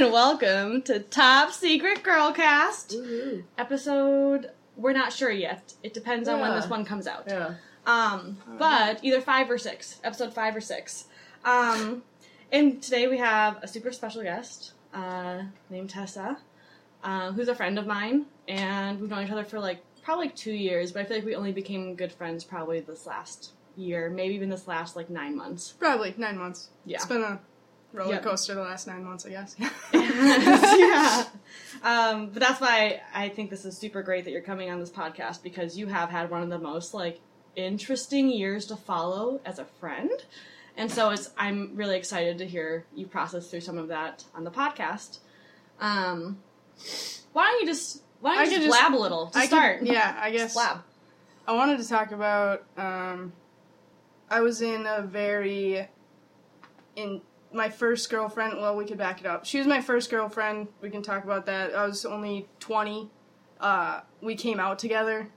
and welcome to Top Secret Girlcast episode. We're not sure yet. It depends on when Yeah. this one comes out. Yeah. Um, but either five or six, episode five or six. Um, and today we have a super special guest uh, named Tessa, uh, who's a friend of mine, and we've known each other for like probably like two years. But I feel like we only became good friends probably this last year, maybe even this last like nine months. Probably nine months. Yeah. It's been a roller Yeah. coaster the last nine months, I guess. yeah. Um, but that's why I think this is super great that you're coming on this podcast because you have had one of the most like interesting years to follow as a friend. And so it's I'm really excited to hear you process through some of that on the podcast. Um, why don't you just why don't you could just just- a little to I could- start? yeah, I Just guess. blab. I wanted to talk about. Um, I was in a very in my first girlfriend. Well, we could back it up. She was my first girlfriend. We can talk about that. I was only twenty. Uh, we came out together.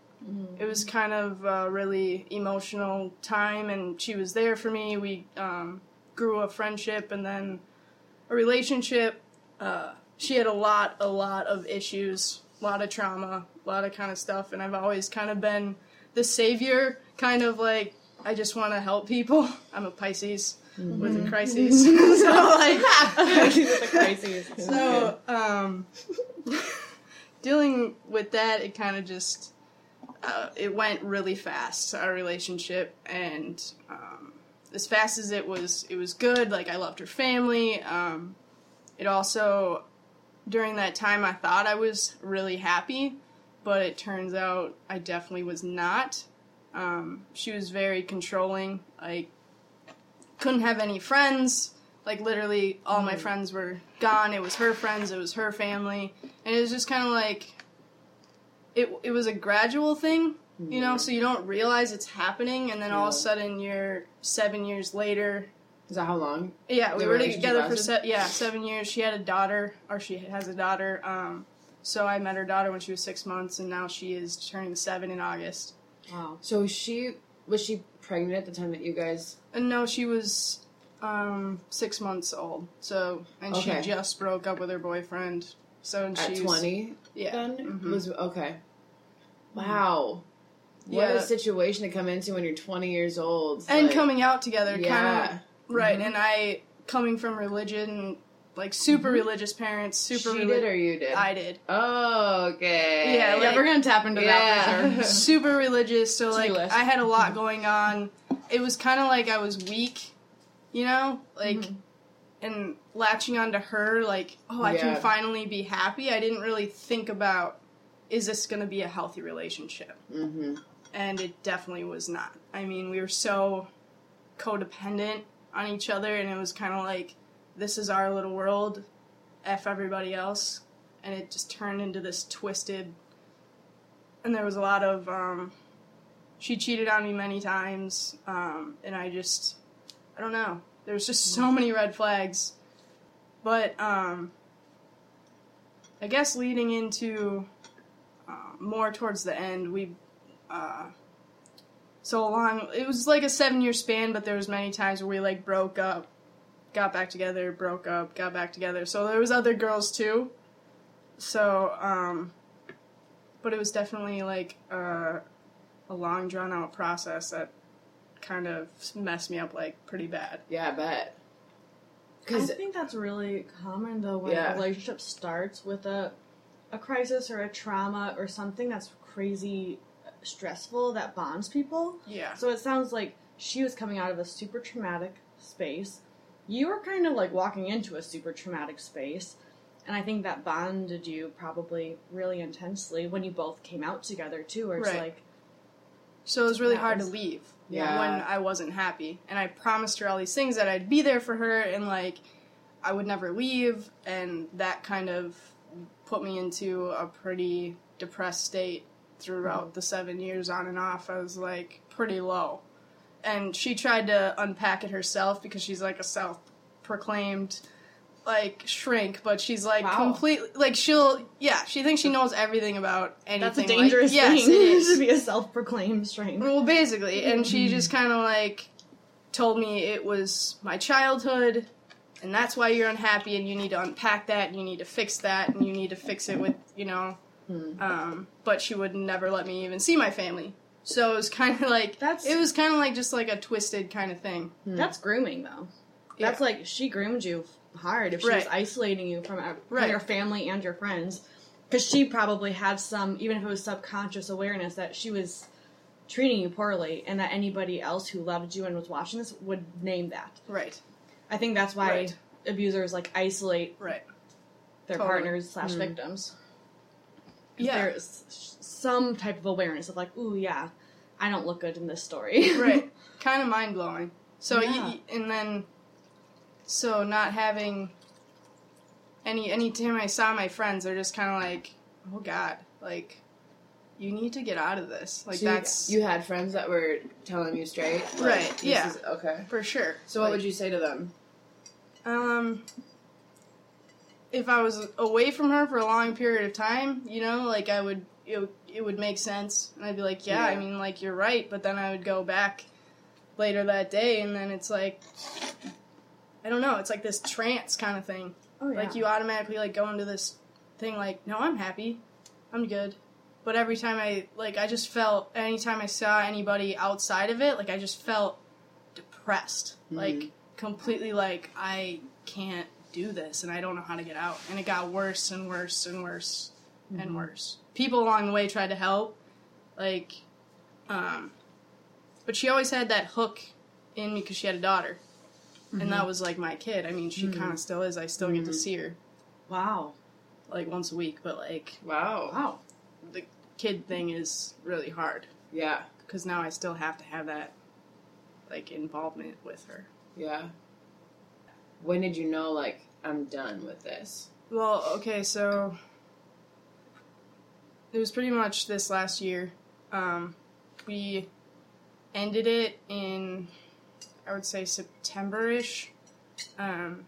It was kind of a really emotional time, and she was there for me. We um, grew a friendship and then a relationship. Uh, she had a lot, a lot of issues, a lot of trauma, a lot of kind of stuff, and I've always kind of been the savior, kind of like I just want to help people. I'm a Pisces with a crisis, so like the crises. so um, dealing with that, it kind of just uh, it went really fast our relationship, and um, as fast as it was, it was good. Like I loved her family. Um, it also during that time I thought I was really happy, but it turns out I definitely was not. Um, she was very controlling. Like couldn't have any friends. Like literally, all my friends were gone. It was her friends. It was her family, and it was just kind of like it. It was a gradual thing, you know. So you don't realize it's happening, and then all of a sudden you're seven years later. Is that how long? Yeah, we were together for se- yeah seven years. She had a daughter, or she has a daughter. Um, so I met her daughter when she was six months, and now she is turning seven in August. Wow. So she was she pregnant at the time that you guys? And no, she was um, six months old. So and Okay. she just broke up with her boyfriend. So and At she's twenty, Yeah. then mhm. was okay. Wow, what Yeah. a situation to come into when you're 20 years old. and like- coming out together, kind Yeah, of right. Mhm. And I coming from religion, like super religious parents, super Mm-hmm. she did or you did? I did. Oh, okay. Yeah, Yeah, we're gonna tap into that Yeah. for sure. super religious. So like. I had a lot going on. It was kind of like I was weak, you know, like. Mhm. And latching onto her, like, oh, I Yeah. can finally be happy. I didn't really think about, is this going to be a healthy relationship? Mm-hmm. and it definitely was not. I mean, we were so codependent on each other, and it was kind of like, this is our little world, f everybody else, and it just turned into this twisted. And there was a lot of, um, she cheated on me many times, um, and I just, I don't know. There was just so many red flags, but um, I guess leading into uh, more towards the end, we uh, so long. It was like a seven year span, but there was many times where we like broke up, got back together, broke up, got back together. So there was other girls too. So, um, but it was definitely like uh, a long drawn out process that kind of messed me up like pretty bad. Yeah, I bet. I think that's really common though when Yeah. a relationship starts with a a crisis or a trauma or something that's crazy stressful that bonds people. Yeah. So it sounds like she was coming out of a super traumatic space. You were kind of like walking into a super traumatic space. And I think that bonded you probably really intensely when you both came out together too, where it's Right. like So it was really hard was- to leave. Yeah. When I wasn't happy. And I promised her all these things that I'd be there for her and like I would never leave and that kind of put me into a pretty depressed state throughout mm. the 7 years on and off. I was like pretty low. And she tried to unpack it herself because she's like a self-proclaimed like shrink, but she's like Wow. completely like she'll yeah, she thinks she knows everything about anything. that's a like- dangerous yes, thing it is. to be a self-proclaimed strain. Well, basically, and she just kind of like told me it was my childhood, and that's why you're unhappy, and you need to unpack that, and you need to fix that, and you need to fix it with you know. Hmm. Um, but she would never let me even see my family. So it was kind of like That's- it was kind of like just like a twisted kind of thing. Hmm. That's grooming, though. Yeah. That's like she groomed you hard if she was Right. isolating you from, from Right. your family and your friends. Because she probably had some, even if it was subconscious awareness, that she was treating you poorly and that anybody else who loved you and was watching this would name that. Right, I think that's why Right. abusers like isolate right. their Totally. partners slash hmm. victims. Yeah. There's some type of awareness of like, ooh, yeah, I don't look good in this story. right kind of mind blowing so Yeah. y- and then so not having any anytime i saw my friends they're just kind of like oh god like you need to get out of this like So that's you had friends that were telling you straight, Like, Right, yeah. is- okay. for sure So what would you say to them? um if i was away from her for a long period of time you know like i would it, would- it would make sense. And i'd be like yeah, i mean like you're right. But then i would go back later that day and then it's like i don't know it's like this trance kind of thing. Oh, yeah. like you automatically like go into this thing like no i'm happy. I'm good. But every time i like i just felt anytime i saw anybody outside of it like i just felt depressed. Mm-hmm. Like completely like i can't do this and i don't know how to get out. And it got worse and worse and worse and mm-hmm. worse. People along the way tried to help like um but she always had that hook in me because she had a daughter. And that mm-hmm. was like my kid. I mean she mm-hmm. kind of still is. I still get to see her. Wow. like once a week but like Wow. Wow. the kid thing is really hard. Yeah. because now i still have to have that like involvement with her. Yeah. When did you know like I'm done with this? Well, okay, so it was pretty much this last year. Um, we ended it in, I would say September ish. Um,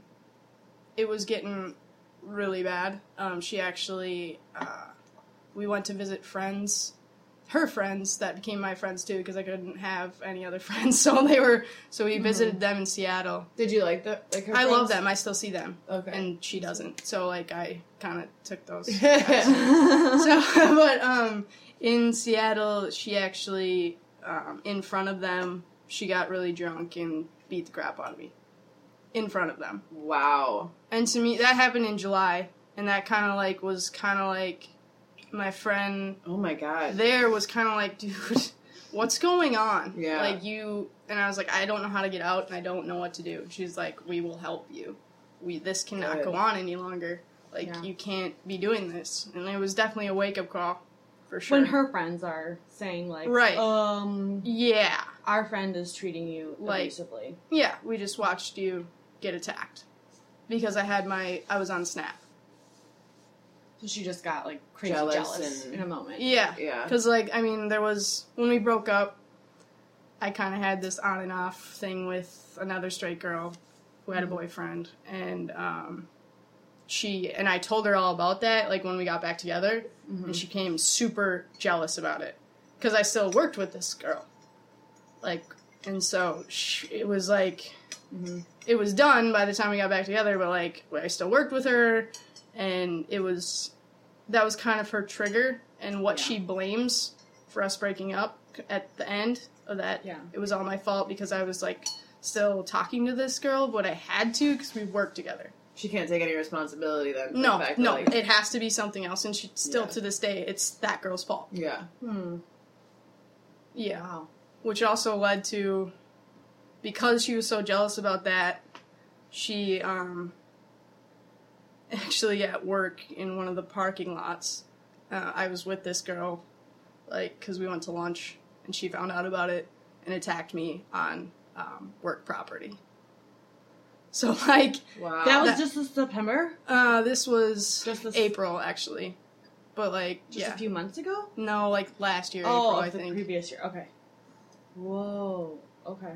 it was getting really bad. Um, she actually, uh, we went to visit friends, her friends that became my friends too, because I couldn't have any other friends. So they were, so we visited them in Seattle. Did you like the like her I love them. I still see them Okay. and she doesn't. So like I kind of took those. So, but um, in Seattle, she actually um, in front of them, she got really drunk and beat the crap out of me in front of them. wow. And to me, that happened in July, and that kind of like was kind of like my friend Oh my god. there was kind of like, dude, what's going on? Yeah. Like you, and I was like, I don't know how to get out, and I don't know what to do. She's like, we will help you. We this cannot Good. go on any longer. Like Yeah. you can't be doing this. And it was definitely a wake up call, for sure. When her friends are saying like, Right. um, yeah, our friend is treating you Like- abusively. yeah, we just watched you get attacked because I had my I was on Snap. So she just got like crazy Jealous jealous, and- in a moment. Yeah, Yeah. Because, like, I mean, there was, when we broke up, I kind of had this on and off thing with another straight girl who had a mm-hmm. boyfriend. And, um, she, and I told her all about that, like, when we got back together. And mm-hmm. she came super jealous about it. Because I still worked with this girl. Like, and so sh it was like, mm-hmm. it was done by the time we got back together, but, like, I still worked with her. And it was, that was kind of her trigger and what Yeah. she blames for us breaking up at the end of that. Yeah. It was all my fault because I was like still talking to this girl, but I had to because we worked together. She can't take any responsibility then. No, the no, that, like- it has to be something else, and she still Yeah. to this day, it's that girl's fault. yeah. Hmm. Yeah, Wow. which also led to because she was so jealous about that, she um actually at work in one of the parking lots, uh, I was with this girl, like because we went to lunch, and she found out about it and attacked me on um, work property. So like Wow. That was That- just this September? uh, this was Just this- April actually, but like Just yeah, a few months ago? no, like last year oh, April I the think. previous year. Okay. Whoa. Okay.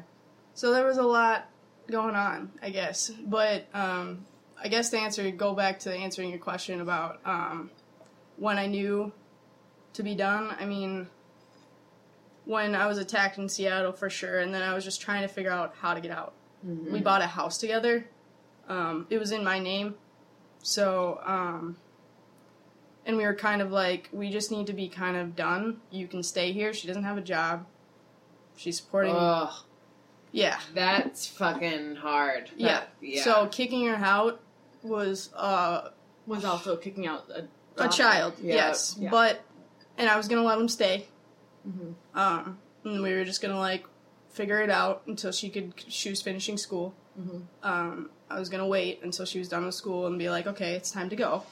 So there was a lot going on, I guess. But um, I guess to answer, go back to answering your question about um, when I knew to be done. I mean, when I was attacked in Seattle for sure, and then I was just trying to figure out how to get out. We bought a house together Um, it was in my name, so um, and we were kind of like, we just need to be kind of done. You can stay here. She doesn't have a job. She's supporting. Ugh, yeah, that's fucking hard. yeah, yeah. So kicking her out was uh, Was also kicking out a, a child. Yeah. Yes, Yeah. but and I was gonna let him stay. Mhm. Um, and we were just gonna like figure it out until she could. She was finishing school. Mhm. Um, I was gonna wait until she was done with school and be like, okay, it's time to go,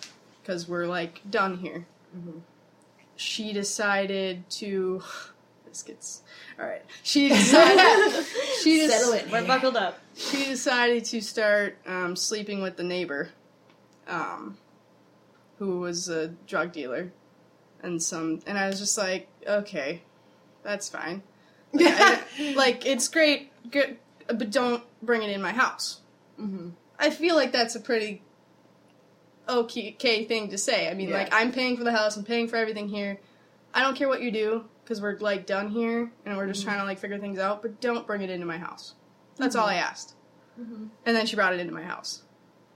because we're like done here. Mhm. She decided to. Gets all right. She decided. she just, Settle it. We're buckled up. She decided to start um, sleeping with the neighbor, um, who was a drug dealer, and some. And I was just like, okay, that's fine. Like, I- like it's great, good, but don't bring it in my house. Mm-hmm. I feel like that's a pretty okay, okay thing to say. I mean, Yeah. like I'm paying for the house, I'm paying for everything here. I don't care what you do because we're like done here and we're just trying to like figure things out. But don't bring it into my house. That's all I asked. Mhm. And then she brought it into my house.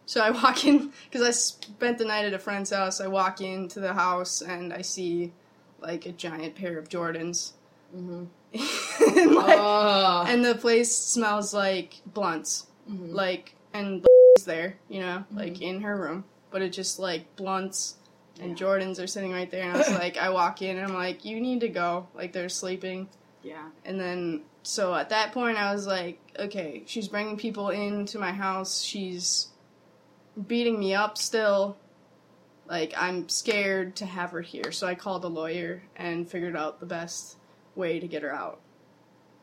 So I walk in because I spent the night at a friend's house. I walk into the house and I see like a giant pair of Jordans. Mm-hmm. and, like, and the place smells like blunts Mm-hmm. like and there, you know, like in her room, but it just like blunts and Jordans are sitting right there, and I was like, I walk in and I'm like, you need to go, like they're sleeping, Yeah. and then so at that point I was like, okay, she's bringing people into my house, she's beating me up still. Like I'm scared to have her here, so I called a lawyer and figured out the best way to get her out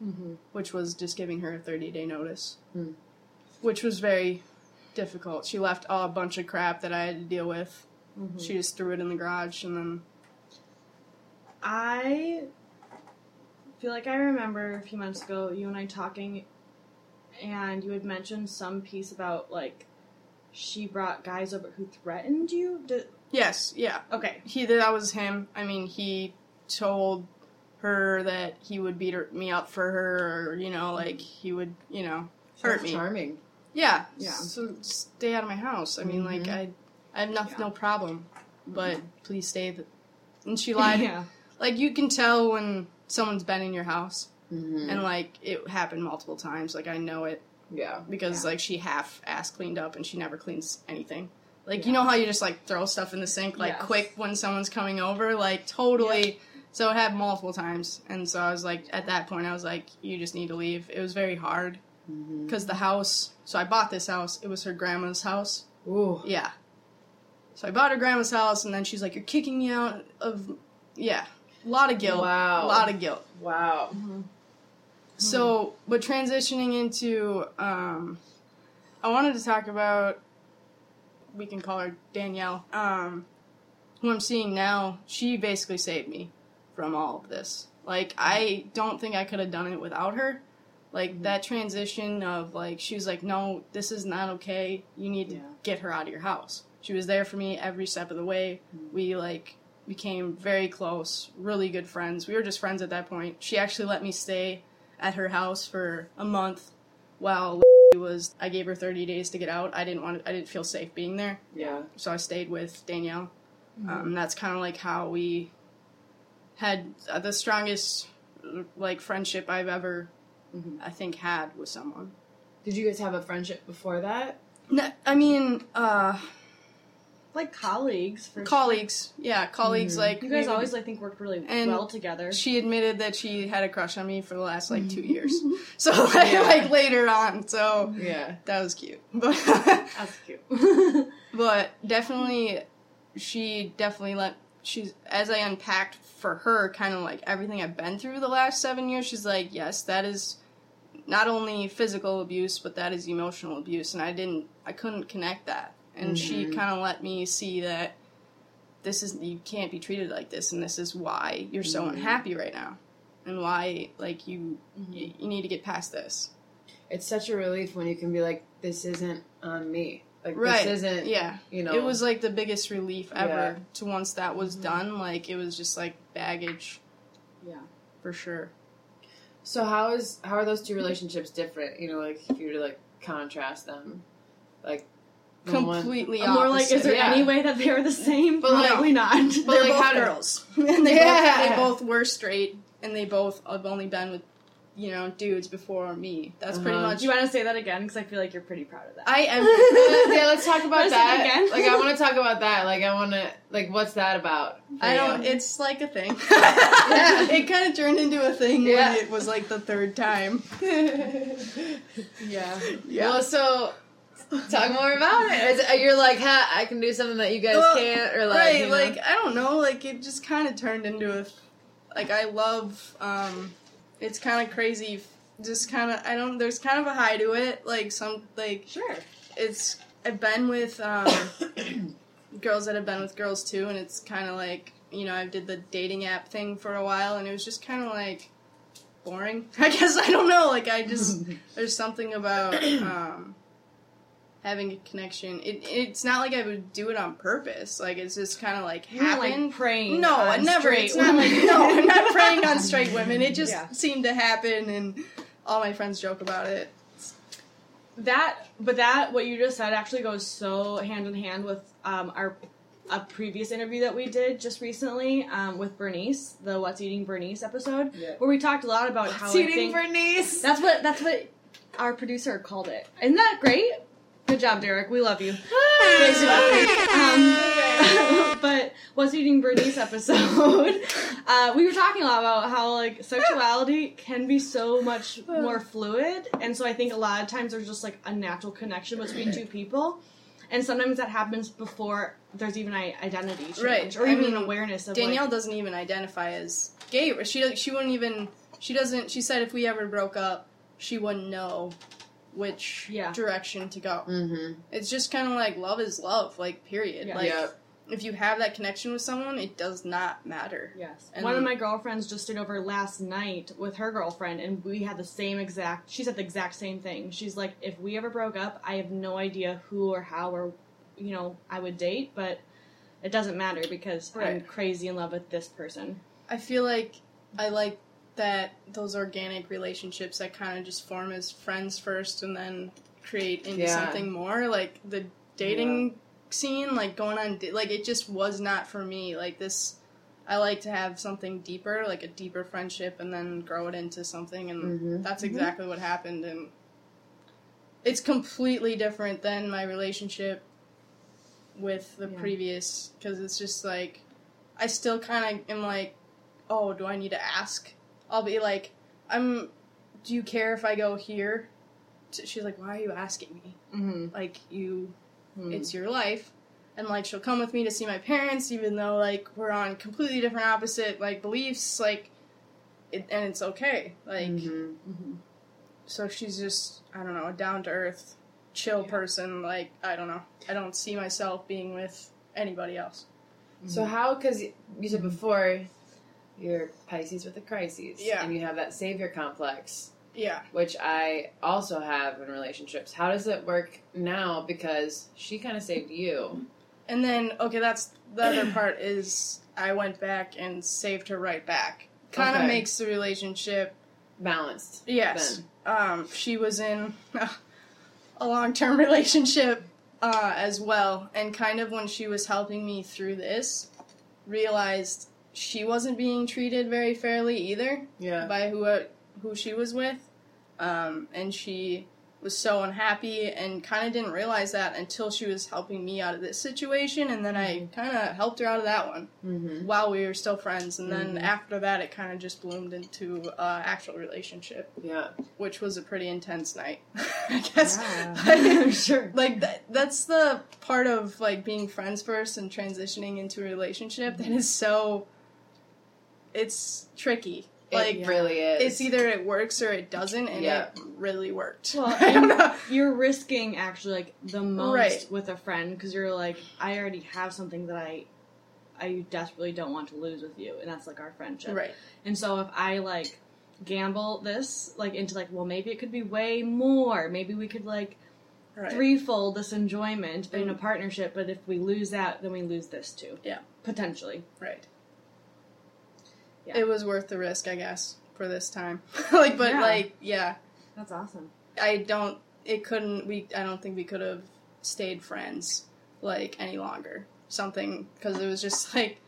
Mm-hmm. which was just giving her a 30 day notice, Hmm. which was very difficult. She left all a bunch of crap that I had to deal with. Mm-hmm. She just threw it in the garage and then. I feel like I remember a few months ago you and I talking, and you had mentioned some piece about like she brought guys over who threatened you. Did, Yes, yeah. okay. He that was him. I mean, he told her that he would beat her, me up for her, or you know, like he would, you know, hurt me. Charming. Yeah, Yeah. So stay out of my house. I mean, like Mhm. I, I have no, Yeah. no problem, but please stay. The, and she lied. yeah. Like you can tell when someone's been in your house. Mm-hmm. and like it happened multiple times like i know it yeah. because like she half ass cleaned up and she never cleans anything like you know how you just like throw stuff in the sink like Yes. quick when someone's coming over like totally so it happened multiple times and so i was like at that point i was like you just need to leave it was very hard Mm-hmm. because the house so i bought this house it was her grandma's house Ooh. yeah so i bought her grandma's house and then she's like you're kicking me out of yeah a lot of guilt Wow. a lot of guilt Wow. Mm-hmm. So, but transitioning into, um, I wanted to talk about, we can call her Danielle, um, who I'm seeing now. She basically saved me from all of this. Like, I don't think I could have done it without her. Like, that transition of, like, she was like, no, this is not okay. You need to Yeah. get her out of your house. She was there for me every step of the way. We, like, became very close, really good friends. We were just friends at that point. She actually let me stay at her house for a month while was I gave her 30 days to get out. I didn't want I didn't feel safe being there. Yeah. So I stayed with Danielle. Mm-hmm. Um, that's kind of like how we had uh, the strongest like friendship I've ever Mhm. I think had with someone. Did you guys have a friendship before that? No, I mean, uh, Like colleagues for colleagues. Yeah, colleagues. Mhm. Like You guys always I think worked really And well together. She admitted that she had a crush on me for the last like two years. So like, Yeah. like later on, so Yeah. that was cute. But That's cute. but definitely, she definitely let she's as I unpacked for her kind of like everything I've been through the last seven years. She's like, yes, that is not only physical abuse, but that is emotional abuse, and I didn't, I couldn't connect that, and she Mhm. kind of let me see that this is you can't be treated like this, and this is why you're so Mhm. unhappy right now, and why like you Mm-hmm. you, you need to get past this. It's such a relief when you can be like, this isn't on me. Like, Right. this isn't, Yeah. you know. It was like the biggest relief ever Yeah. to once that was Mhm. done. Like it was just like baggage yeah. for sure. So how is how are those two relationships different? You know, like if you were to like contrast them. Like Completely I'm more like, is there yeah. any way that they're the same? But, like- Probably not. But, They're like, both girls, and they Yeah. both they both were straight, and they both have only been with you know dudes before me. That's pretty Uh-huh. much. Do you want to say that again? Because I feel like you're pretty proud of that. I am. yeah, let's talk about Listen that. again. Like, I want to talk about that. Like, I want to. Like, what's that about? for I don't. you? It's like a thing. Yeah. it kind of turned into a thing Yeah. when it was like the third time. yeah. Yeah. Well, so talk more about it. Is it- You're like, ha, I can do something that you guys Well, can't, or like, right, you know? like I don't know, like it just kind of turned into a, like I love, um, it's kind of crazy, just kind of I don't. There's kind of a high to it, like some like Sure. it's I've been with um, girls that have been with girls too, and it's kind of like you know I did the dating app thing for a while, and it was just kind of like boring. I guess I don't know. Like I just there's something about um, having a connection. It it's not like I would do it on purpose. Like it's just kind of like You're happened. like praying. no, I on never. straight It's not like women. no, I'm not praying on straight women. It just Yeah. seemed to happen, and all my friends joke about it. That, but that what you just said actually goes so hand in hand with um, our a previous interview that we did just recently um, with Bernice, the What's Eating Bernice episode, Yeah. where we talked a lot about how I think Bernice. that's what that's what our producer called it. Isn't that great? Good job, Derek. We love you. Um, but What's Eating Bernice episode, uh, we were talking a lot about how like sexuality can be so much more fluid, and so I think a lot of times there's just like a natural connection between two people, and sometimes that happens before there's even an identity change Right. or I even mean, an awareness of Danielle like, doesn't even identify as gay. or She she wouldn't even. She doesn't. She said if we ever broke up, she wouldn't know which Yeah. direction to go. Mm-hmm. It's just kind of like love is love, like period. Yeah. Like Yep. if you have that connection with someone, it does not matter. Yes. And- One of my girlfriends just stayed over last night with her girlfriend, and we had the same exact. She said the exact same thing. She's like, if we ever broke up, I have no idea who or how or, you know, I would date, but it doesn't matter because I'm crazy in love with this person. I feel like I like that those organic relationships that kind of just form as friends first and then create into Yeah. something more. Like the dating scene, like going on, like it just was not for me. Like this, I like to have something deeper, like a deeper friendship, and then grow it into something, and Mhm. that's exactly what happened. And it's completely different than my relationship with the Yeah. previous because it's just like I still kind of am like, oh, do I need to ask? I'll be like, I'm. Do you care if I go here? She's like, why are you asking me? Mm-hmm. Like you, Hmm. it's your life, and like she'll come with me to see my parents, even though like we're on completely different opposite like beliefs, like, it, and it's okay. Like, Mhm. Mm-hmm. so she's just I don't know, a down to earth, chill Yeah. person. Like I don't know, I don't see myself being with anybody else. So how? Because you said before, you're Pisces with a crises, Yeah. and you have that savior complex, Yeah. which I also have in relationships. How does it work now? Because she kind of saved you. And then, okay, that's the other part is I went back and saved her right back. Kind of Okay. makes the relationship. Balanced. Yes. Um, she was in a long term relationship uh, as well, and kind of when she was helping me through this, realized she wasn't being treated very fairly either Yeah. by who uh, who she was with, um, and she was so unhappy and kind of didn't realize that until she was helping me out of this situation, and then I kind of helped her out of that one Mm-hmm. while we were still friends, and then Mhm. after that, it kind of just bloomed into uh, actual relationship, Yeah. which was a pretty intense night, I guess. Yeah. sure. like that, that's the part of like being friends first and transitioning into a relationship that is so. It's tricky. Like it really is. it's either it works or it doesn't, and Yeah. it really worked. Well, I. You're risking actually like the most Right. with a friend because you're like, I already have something that I, I desperately don't want to lose with you, and that's like our friendship. Right. And so if I like gamble this like into like, well, maybe it could be way more. Maybe we could like Right. threefold this enjoyment in a Mm. partnership. But if we lose that, then we lose this too. Yeah. Potentially. Right. Yeah. It was worth the risk, I guess, for this time. like, but Yeah. like, yeah, That's awesome. I don't. It couldn't. We. I don't think we could have stayed friends like any longer. Something because it was just like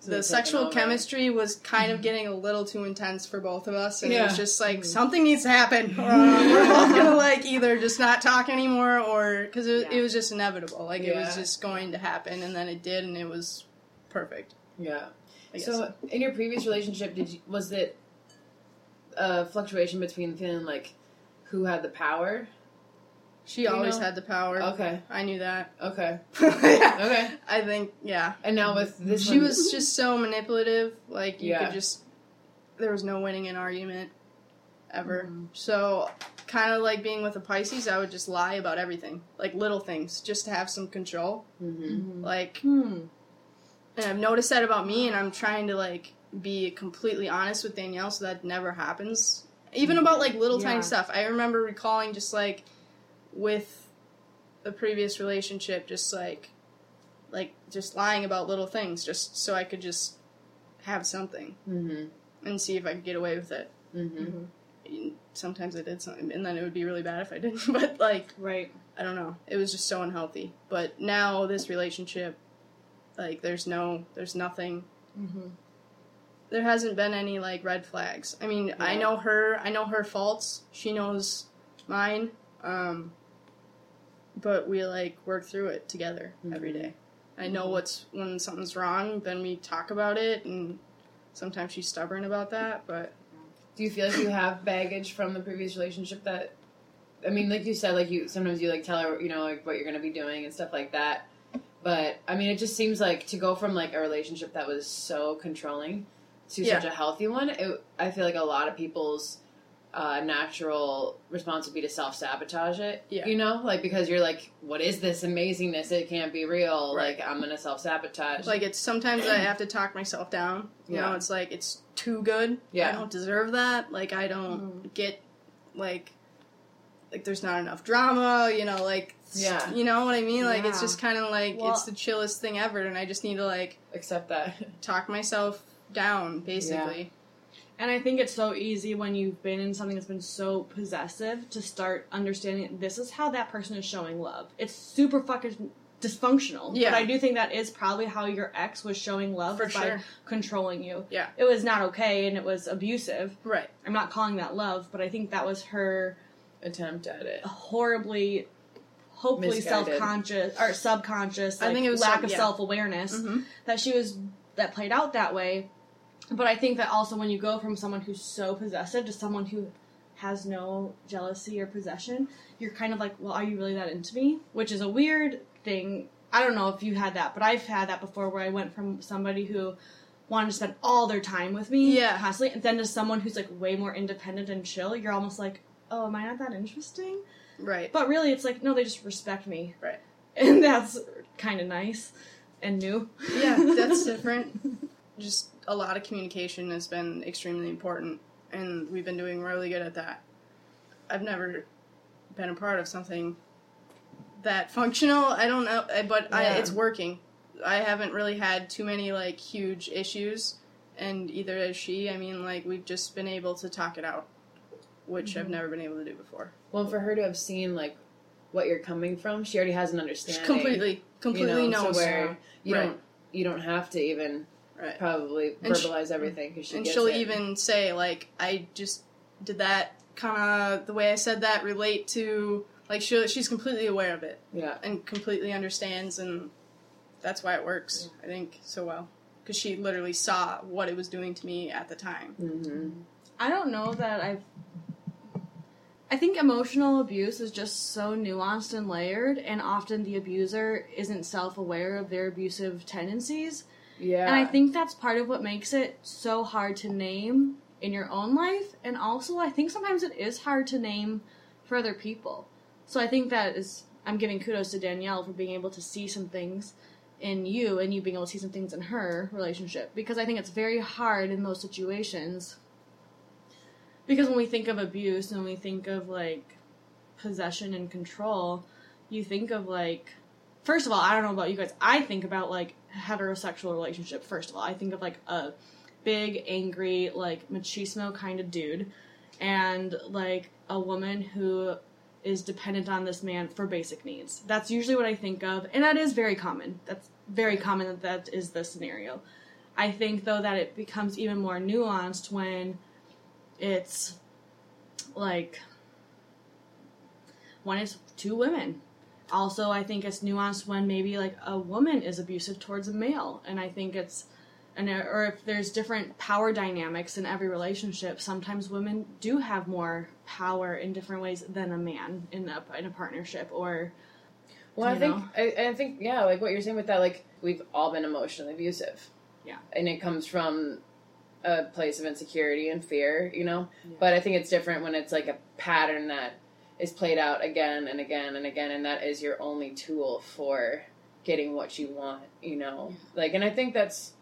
So the sexual chemistry was kind of getting a little too intense for both of us, and it was just like something needs to happen. Or we're both gonna like either just not talk anymore, or because it, Yeah. it was just inevitable. Like it was just going to happen, and then it did, and it was perfect. Yeah. I. So, in your previous relationship, did you, was it a fluctuation between feeling like who had the power? she you always know- had the power. Okay. I knew that. Okay. yeah. Okay. I think yeah. And now with this, she one- was just so manipulative. Like you Yeah. could just there was no winning an argument ever. Mm-hmm. So kind of like being with a Pisces, I would just lie about everything, like little things, just to have some control. Mhm. Like, Hmm. And I've noticed that about me, and I'm trying to like be completely honest with Danielle, so that never happens. Even about like little Yeah. tiny stuff. I remember recalling just like with the previous relationship, just like like just lying about little things, just so I could just have something Mhm. and see if I could get away with it. Mhm. And Sometimes I did something, and then it would be really bad if I didn't. But like, Right. I don't know. It was just so unhealthy. But now this relationship, like, there's no, there's nothing. Mm-hmm. There hasn't been any like red flags. I mean, I know her. I know her faults. She knows mine. Um, but we like work through it together every Mhm. day. I know what's when something's wrong. Then we talk about it, and sometimes she's stubborn about that. But Do you feel like you have baggage from the previous relationship that I mean, like you said, like you sometimes you like tell her, you know, like what you're gonna be doing and stuff like that. But I mean, it just seems like to go from like a relationship that was so controlling to Yeah. such a healthy one. It, I feel like a lot of people's uh, natural response would be to self sabotage it. Yeah. You know, like because you're like, what is this amazingness? It can't be real. Right. Like I'm gonna self sabotage. like it's sometimes I have to talk myself down. You Yeah. know, it's like it's too good. Yeah. I don't deserve that. Like I don't get like like there's not enough drama. You know, like Yeah. you know what I mean. Like it's just kind of like Well- it's the chillest thing ever, and I just need to like accept that. talk myself down, basically. And I think it's so easy when you've been in something that's been so possessive to start understanding this is how that person is showing love. It's super fucking dysfunctional. Yeah. But I do think that is probably how your ex was showing love For by sure. controlling you. Yeah. It was not okay and it was abusive. Right. I'm not calling that love, but I think that was her Attempt at it. horribly hopefully Misguided. self-conscious or subconscious I think it was lack of yeah. self-awareness Mhm. that she was that played out that way but i think that also when you go from someone who's so possessive to someone who has no jealousy or possession you're kind of like well are you really that into me which is a weird thing i don't know if you had that but i've had that before where i went from somebody who wanted to spend all their time with me Yeah. constantly and then to someone who's like way more independent and chill you're almost like oh am i not that interesting Right. but really, it's like, no, they just respect me. Right. And that's kind of nice and new. Yeah, that's different. Just a lot of communication has been extremely important, and we've been doing really good at that. I've never been a part of something that functional. I don't know, I- but I, it's working. I haven't really had too many like huge issues, and either as she. I mean, like we've just been able to talk it out, which I've never been able to do before. Well, for her to have seen like what you're coming from, she already has an understanding. Completely, completely you know, knows. to where you Right. don't you don't have to even Right. probably And she- verbalize everything because she and gets she'll it. even say like i just did that kind of the way i said that relate to like she she's completely aware of it yeah and completely understands and that's why it works i think so well because she literally saw what it was doing to me at the time hmm I don't know that I've. I think emotional abuse is just so nuanced and layered, and often the abuser isn't self aware of their abusive tendencies. yeah And I think that's part of what makes it so hard to name in your own life. And also, I think sometimes it is hard to name for other people. So I think that is, I'm giving kudos to Danielle for being able to see some things in you and you being able to see some things in her relationship. Because I think it's very hard in those situations. Because when we think of abuse and we think of like possession and control, you think of like first of all, I don't know about you guys. I think about like heterosexual relationship. First of all, I think of like a big, angry, like machismo kind of dude, and like a woman who is dependent on this man for basic needs. That's usually what I think of, and that is very common. That's very common that that is the scenario. I think though that it becomes even more nuanced when it's like when it's two women. Also, I think it's nuanced when maybe like a woman is abusive towards a male, and I think it's and uh, or if there's different power dynamics in every relationship, sometimes women do have more power in different ways than a man in a in a partnership or Well, I think? I, I think yeah, like what you're saying with that, like we've all been emotionally abusive. Yeah. and it comes from a place of insecurity and fear, you know. Yeah. But I think it's different when it's like a pattern that is played out again and again and again, and that is your only tool for getting what you want, you know. Like, and I think that's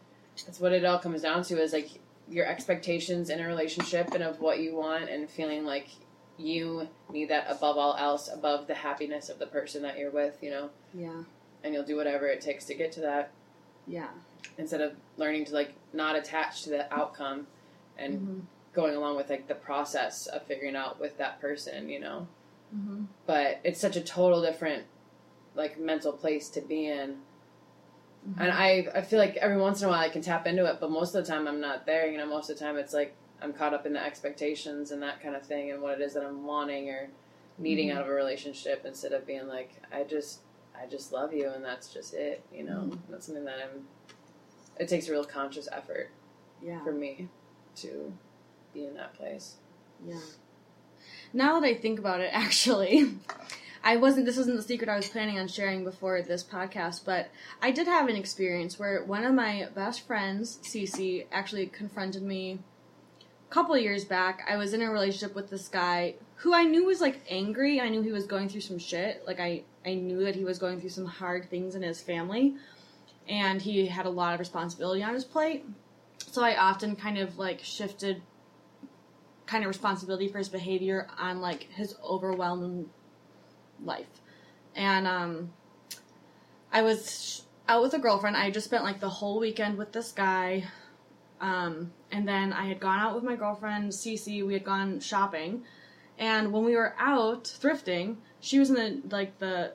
that's what it all comes down to is like your expectations in a relationship and of what you want, and feeling like you need that above all else, above the happiness of the person that you're with, you know. yeah And you'll do whatever it takes to get to that yeah instead of learning to like not attach to the outcome and Mhm. going along with like the process of figuring out with that person, you know. Mhm. But it's such a total different like mental place to be in. Mm-hmm. And I I feel like every once in a while I can tap into it, but most of the time I'm not there, you know, most of the time it's like I'm caught up in the expectations and that kind of thing and what it is that I'm wanting or needing Mhm. out of a relationship instead of being like I just I just love you and that's just it, you know. Mhm. That's something that I'm it takes a real conscious effort yeah for me to be in that place. Yeah. Now that I think about it, actually, I wasn't. This wasn't the secret I was planning on sharing before this podcast, but I did have an experience where one of my best friends, Cece, actually confronted me a couple of years back. I was in a relationship with this guy who I knew was like angry. I knew he was going through some shit. Like I, I knew that he was going through some hard things in his family, and he had a lot of responsibility on his plate. So I often kind of like shifted kind of responsibility for his behavior on like his overwhelming life. And um I was out with a girlfriend. I just spent like the whole weekend with this guy. Um and then I had gone out with my girlfriend Cece. We had gone shopping. And when we were out thrifting, she was in the like the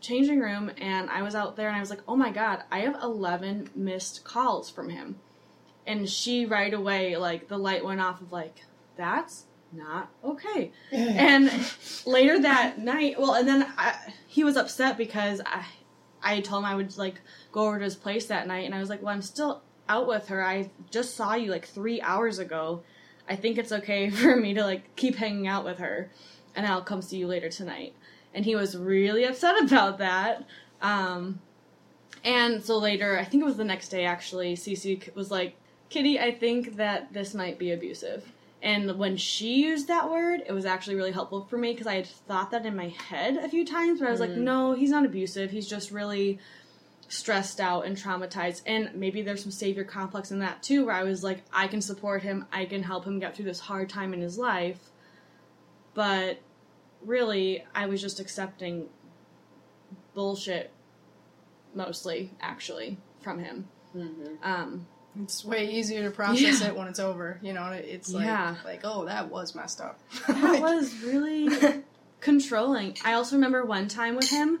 changing room and I was out there and I was like, "Oh my god, I have 11 missed calls from him." And she right away like the light went off of like that's not okay. And later that night, well, and then I, he was upset because I, I told him I would like go over to his place that night, and I was like, "Well, I'm still out with her. I just saw you like three hours ago. I think it's okay for me to like keep hanging out with her, and I'll come see you later tonight." And he was really upset about that. Um, and so later, I think it was the next day actually, Cece was like, Kitty, I think that this might be abusive. And when she used that word, it was actually really helpful for me because I had thought that in my head a few times, but I was like, no, he's not abusive. He's just really stressed out and traumatized. And maybe there's some savior complex in that too, where I was like, I can support him, I can help him get through this hard time in his life. But really, I was just accepting bullshit mostly, actually, from him. Mhm. Um, It's way easier to process Yeah. it when it's over. You know, it's like, Yeah. like oh, that was messed up. that was really controlling. I also remember one time with him,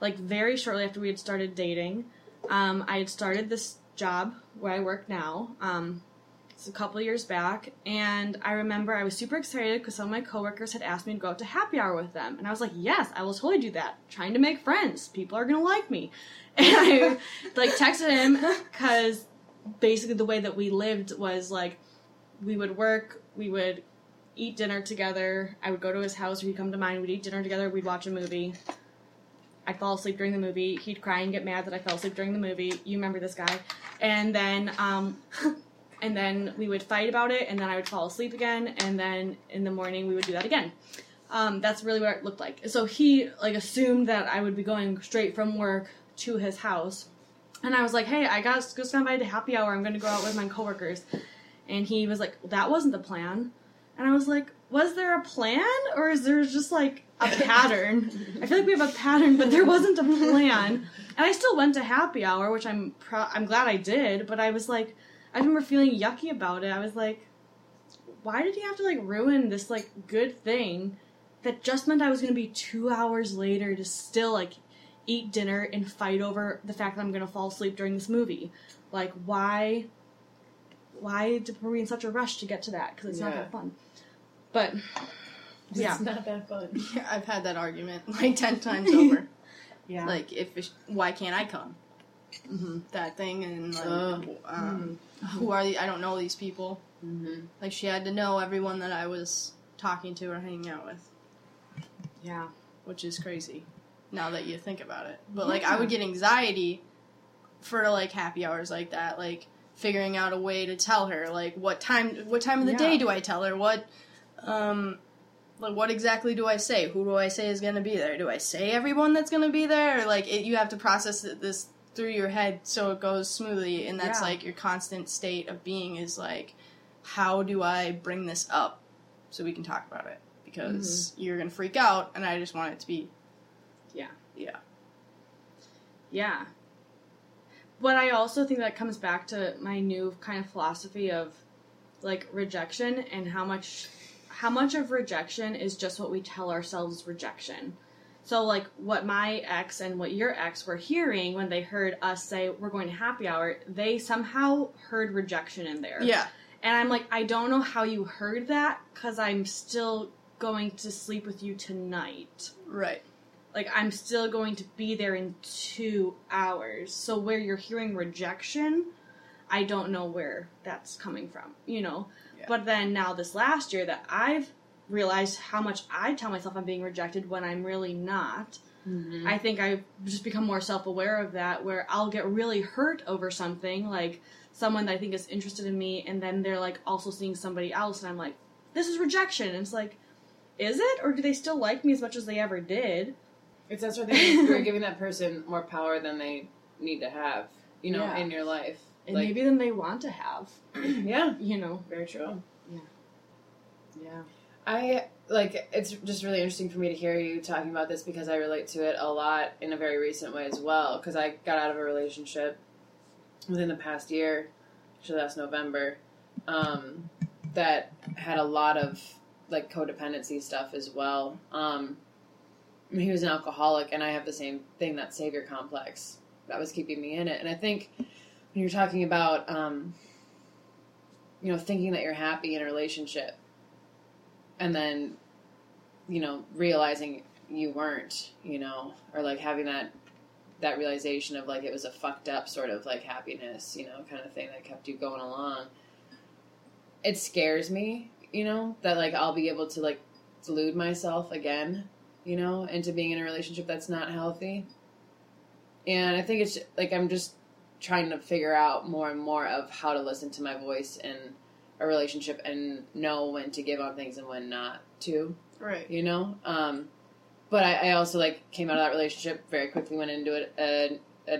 like very shortly after we had started dating, um, I had started this job where I work now. Um, it's a couple years back, and I remember I was super excited because some of my coworkers had asked me to go out to happy hour with them, and I was like, "Yes, I will totally do that." Trying to make friends, people are gonna like me, and I like texted him because basically the way that we lived was like we would work, we would eat dinner together. I would go to his house, or he'd come to mine. We'd eat dinner together. We'd watch a movie. I'd fall asleep during the movie. He'd cry and get mad that I fell asleep during the movie. You remember this guy? And then, um, and then we would fight about it, and then I would fall asleep again, and then in the morning we would do that again. Um, that's really what it looked like. So he like assumed that I would be going straight from work to his house, and I was like, "Hey, I got just got invited to happy hour. I'm going to go out with my coworkers." And he was like, "That wasn't the plan." And I was like, "Was there a plan, or is there just like a pattern?" I feel like we have a pattern, but there wasn't a plan. And I still went to happy hour, which I'm pro- I'm glad I did. But I was like, I remember feeling yucky about it. I was like, why did he have to like ruin this like good thing that just meant I was gonna be two hours later to still like eat dinner and fight over the fact that I'm gonna fall asleep during this movie. Like, why? Why did, were we in such a rush to get to that? Because it's not that fun. But yeah, It's not that fun. Yeah, I've had that argument like ten times over. yeah, Like, if why can't I come? Hmm That thing and like, Oh. um, who are the? I don't know these people. Mm-hmm. Like, she had to know everyone that I was talking to or hanging out with, yeah, which is crazy. Now that you think about it, but like, I would get anxiety for like happy hours like that, like figuring out a way to tell her like what time what time of the Yeah. day do I tell her what um like what exactly do I say? Who do I say is going to be there? Do I say everyone that's going to be there? Or like it, you have to process this through your head so it goes smoothly, and that's Yeah. like your constant state of being is like, how do I bring this up so we can talk about it? Because mm-hmm. you're going to freak out, and I just want it to be Yeah. yeah, yeah. But I also think that comes back to my new kind of philosophy of like rejection and how much how much of rejection is just what we tell ourselves rejection. So like what my ex and what your ex were hearing when they heard us say we're going to happy hour, they somehow heard rejection in there. yeah, And I'm like, I don't know how you heard that because I'm still going to sleep with you tonight. right, Like, I'm still going to be there in two hours. So, where you're hearing rejection, I don't know where that's coming from, you know? Yeah. But then now, this last year, that I've realized how much I tell myself I'm being rejected when I'm really not. Mm-hmm. I think I've just become more self aware of that, where I'll get really hurt over something, like someone that I think is interested in me, and then they're like also seeing somebody else, and I'm like, this is rejection. And it's like, is it? Or do they still like me as much as they ever did? It's that sort of thing. You're giving that person more power than they need to have, you know, Yeah. in your life. And like, maybe then they want to have, yeah, you know. very true. Yeah. Yeah. I like it's just really interesting for me to hear you talking about this because I relate to it a lot in a very recent way as well. Because I got out of a relationship within the past year, actually last November, um, that had a lot of like codependency stuff as well. Um, he was an alcoholic, and I have the same thing that savior complex that was keeping me in it. And I think when you're talking about, um, you know, thinking that you're happy in a relationship and then you know realizing you weren't you know or like having that that realization of like it was a fucked up sort of like happiness you know kind of thing that kept you going along it scares me you know that like i'll be able to like delude myself again you know into being in a relationship that's not healthy. And i think it's like i'm just trying to figure out more and more of how to listen to my voice in a relationship and know when to give on things and when not to right, you know? Um but I, I also like came out of that relationship very quickly went into it a,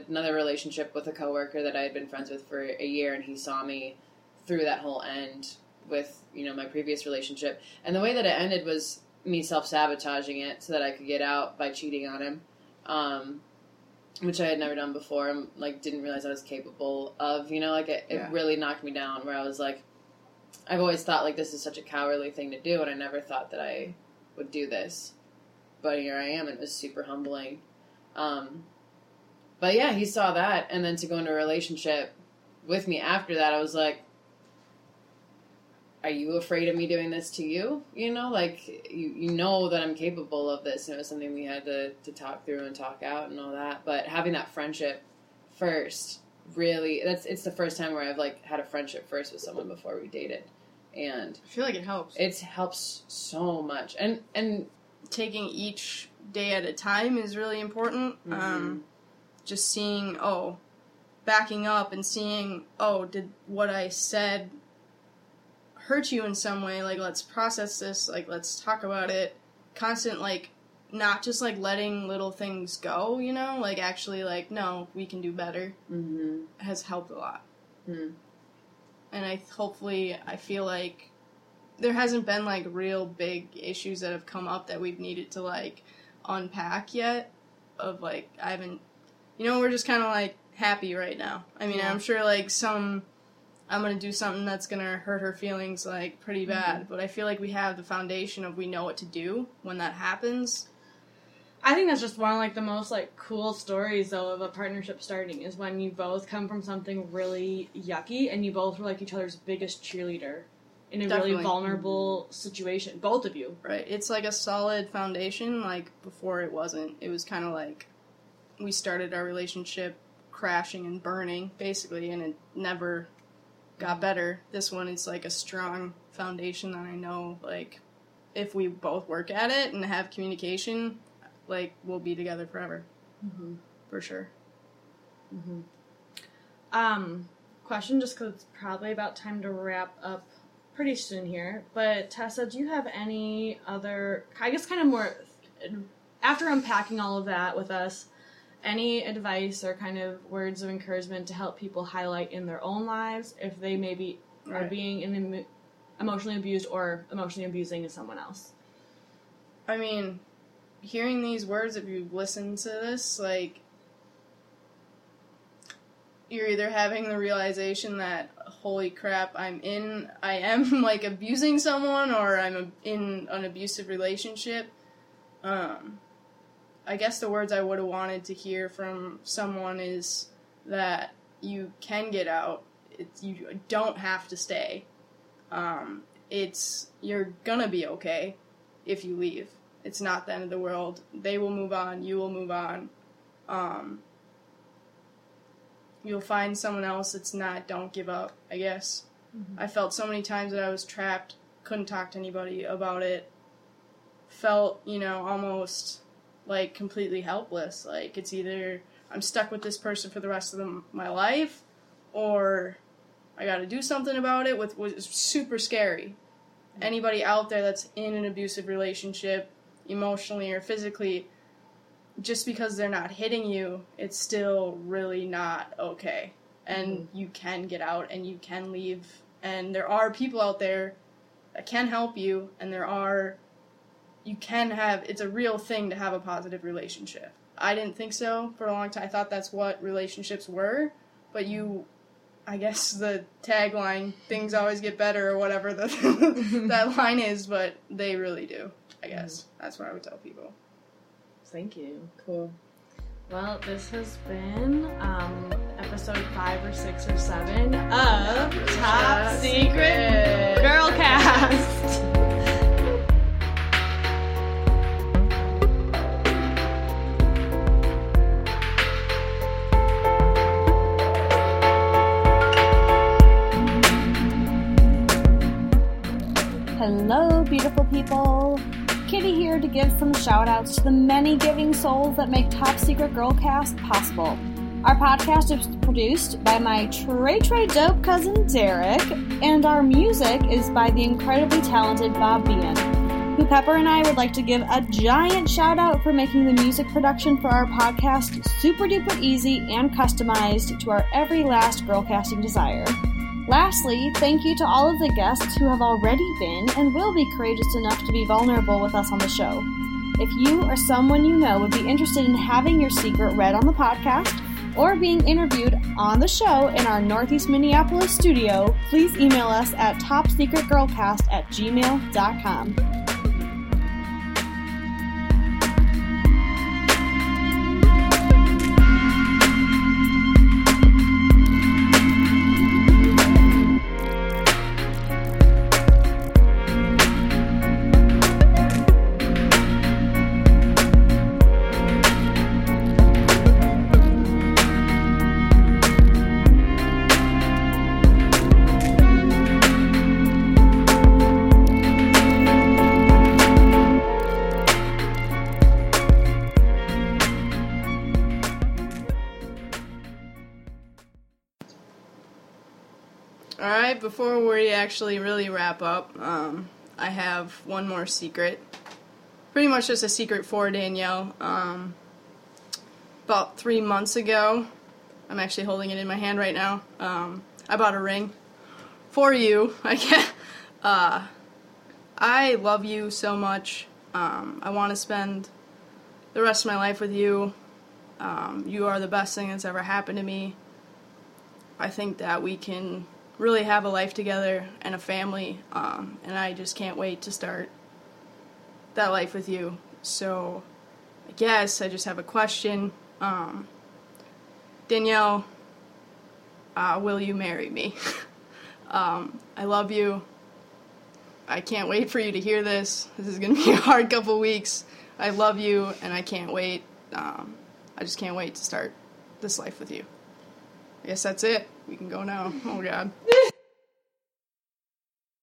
another relationship with a coworker that i had been friends with for a year and he saw me through that whole end with you know my previous relationship. And the way that it ended was me self-sabotaging it so that i could get out by cheating on him um which i had never done before and like didn't realize i was capable of you know? Like it, Yeah. it really knocked me down where i was like I've always thought like this is such a cowardly thing to do, and I never thought that I would do this. But here I am, and it was super humbling. Um, but yeah, he saw that, and then to go into a relationship with me after that, I was like, "Are you afraid of me doing this to you? You know, like you you know that I'm capable of this, and it was something we had to to talk through and talk out and all that. But having that friendship first really that's it's the first time where I've like had a friendship first with someone before we dated. And I feel like it helps. it helps so much. And and Taking each day at a time is really important. Mm-hmm. Um, just seeing, oh, backing up and seeing, oh, did what I said hurt you in some way? Like, let's process this. Like, let's talk about it. Constant, like, not just like letting little things go, you know? Like, actually, like, no, we can do better mm-hmm. has helped a lot. Hmm. And I hopefully, I feel like there hasn't been like real big issues that have come up that we've needed to like unpack yet. Of like, I haven't, you know, we're just kind of like happy right now. I mean, Yeah. I'm sure like some I'm gonna do something that's gonna hurt her feelings like pretty bad. But I feel like we have the foundation of we know what to do when that happens. I think that's just one of like the most like cool stories though of a partnership starting is when you both come from something really yucky and you both were like each other's biggest cheerleader in a Definitely. really vulnerable situation. Both of you. Right. It's like a solid foundation. Like before, it wasn't. It was kind of like we started our relationship crashing and burning, basically, and it never got better. This one is like a strong foundation that I know, like, if we both work at it and have communication, like, we'll be together forever. Mm-hmm. For sure. Um, question just because it's probably about time to wrap up pretty soon here. But Tessa, do you have any other, I guess, kind of more, after unpacking all of that with us, any advice or kind of words of encouragement to help people highlight in their own lives if they maybe are being in emo- emotionally abused or emotionally abusing someone else? I mean, hearing these words, if you listen to this, like, you're either having the realization that, holy crap, I'm in, I am, like, abusing someone, or I'm in an abusive relationship. Um, I guess the words I would have wanted to hear from someone is that you can get out. It's, you don't have to stay. Um, it's, you're gonna be okay if you leave. It's not the end of the world. They will move on. You will move on. Um, you'll find someone else that's not. Don't give up. I guess. I felt so many times that I was trapped. Couldn't talk to anybody about it. Felt, you know, almost like completely helpless. Like it's either I'm stuck with this person for the rest of the, my life, or I got to do something about it. With was super scary anybody out there that's in an abusive relationship, emotionally or physically, just because they're not hitting you, it's still really not okay. And mm-hmm. you can get out and you can leave. And there are people out there that can help you, and there are, you can have, it's a real thing to have a positive relationship. I didn't think so for a long time. I thought that's what relationships were, but you I guess the tagline "things always get better" or whatever the, that line is, but they really do. I guess that's what I would tell people. Thank you. Cool. Well, this has been um, episode five or six or seven of Top Secret Secret. Girlcast. Hello, beautiful people. Kitty here to give some shout outs to the many giving souls that make Top Secret Girlcast possible. Our podcast is produced by my Trey Trey dope cousin Derek, and our music is by the incredibly talented Bob Bean, who Pepper and I would like to give a giant shout out for making the music production for our podcast super duper easy and customized to our every last girlcasting desire. Lastly, thank you to all of the guests who have already been and will be courageous enough to be vulnerable with us on the show. If you or someone you know would be interested in having your secret read on the podcast or being interviewed on the show in our Northeast Minneapolis studio, please email us at topsecretgirlcast at gmail.com. right, before we actually really wrap up, um, I have one more secret. Pretty much just a secret for Danielle. Um, about three months ago, I'm actually holding it in my hand right now. Um, I bought a ring for you. I can't. Uh, I love you so much. Um, I want to spend the rest of my life with you. Um, you are the best thing that's ever happened to me. I think that we can really have a life together and a family. Um, and I just can't wait to start that life with you. So I guess I just have a question. Um, Danielle, uh, will you marry me? um, I love you. I can't wait for you to hear this. This is going to be a hard couple weeks. I love you, and I can't wait. Um, I just can't wait to start this life with you. Guess that's it. We can go now. Oh, God.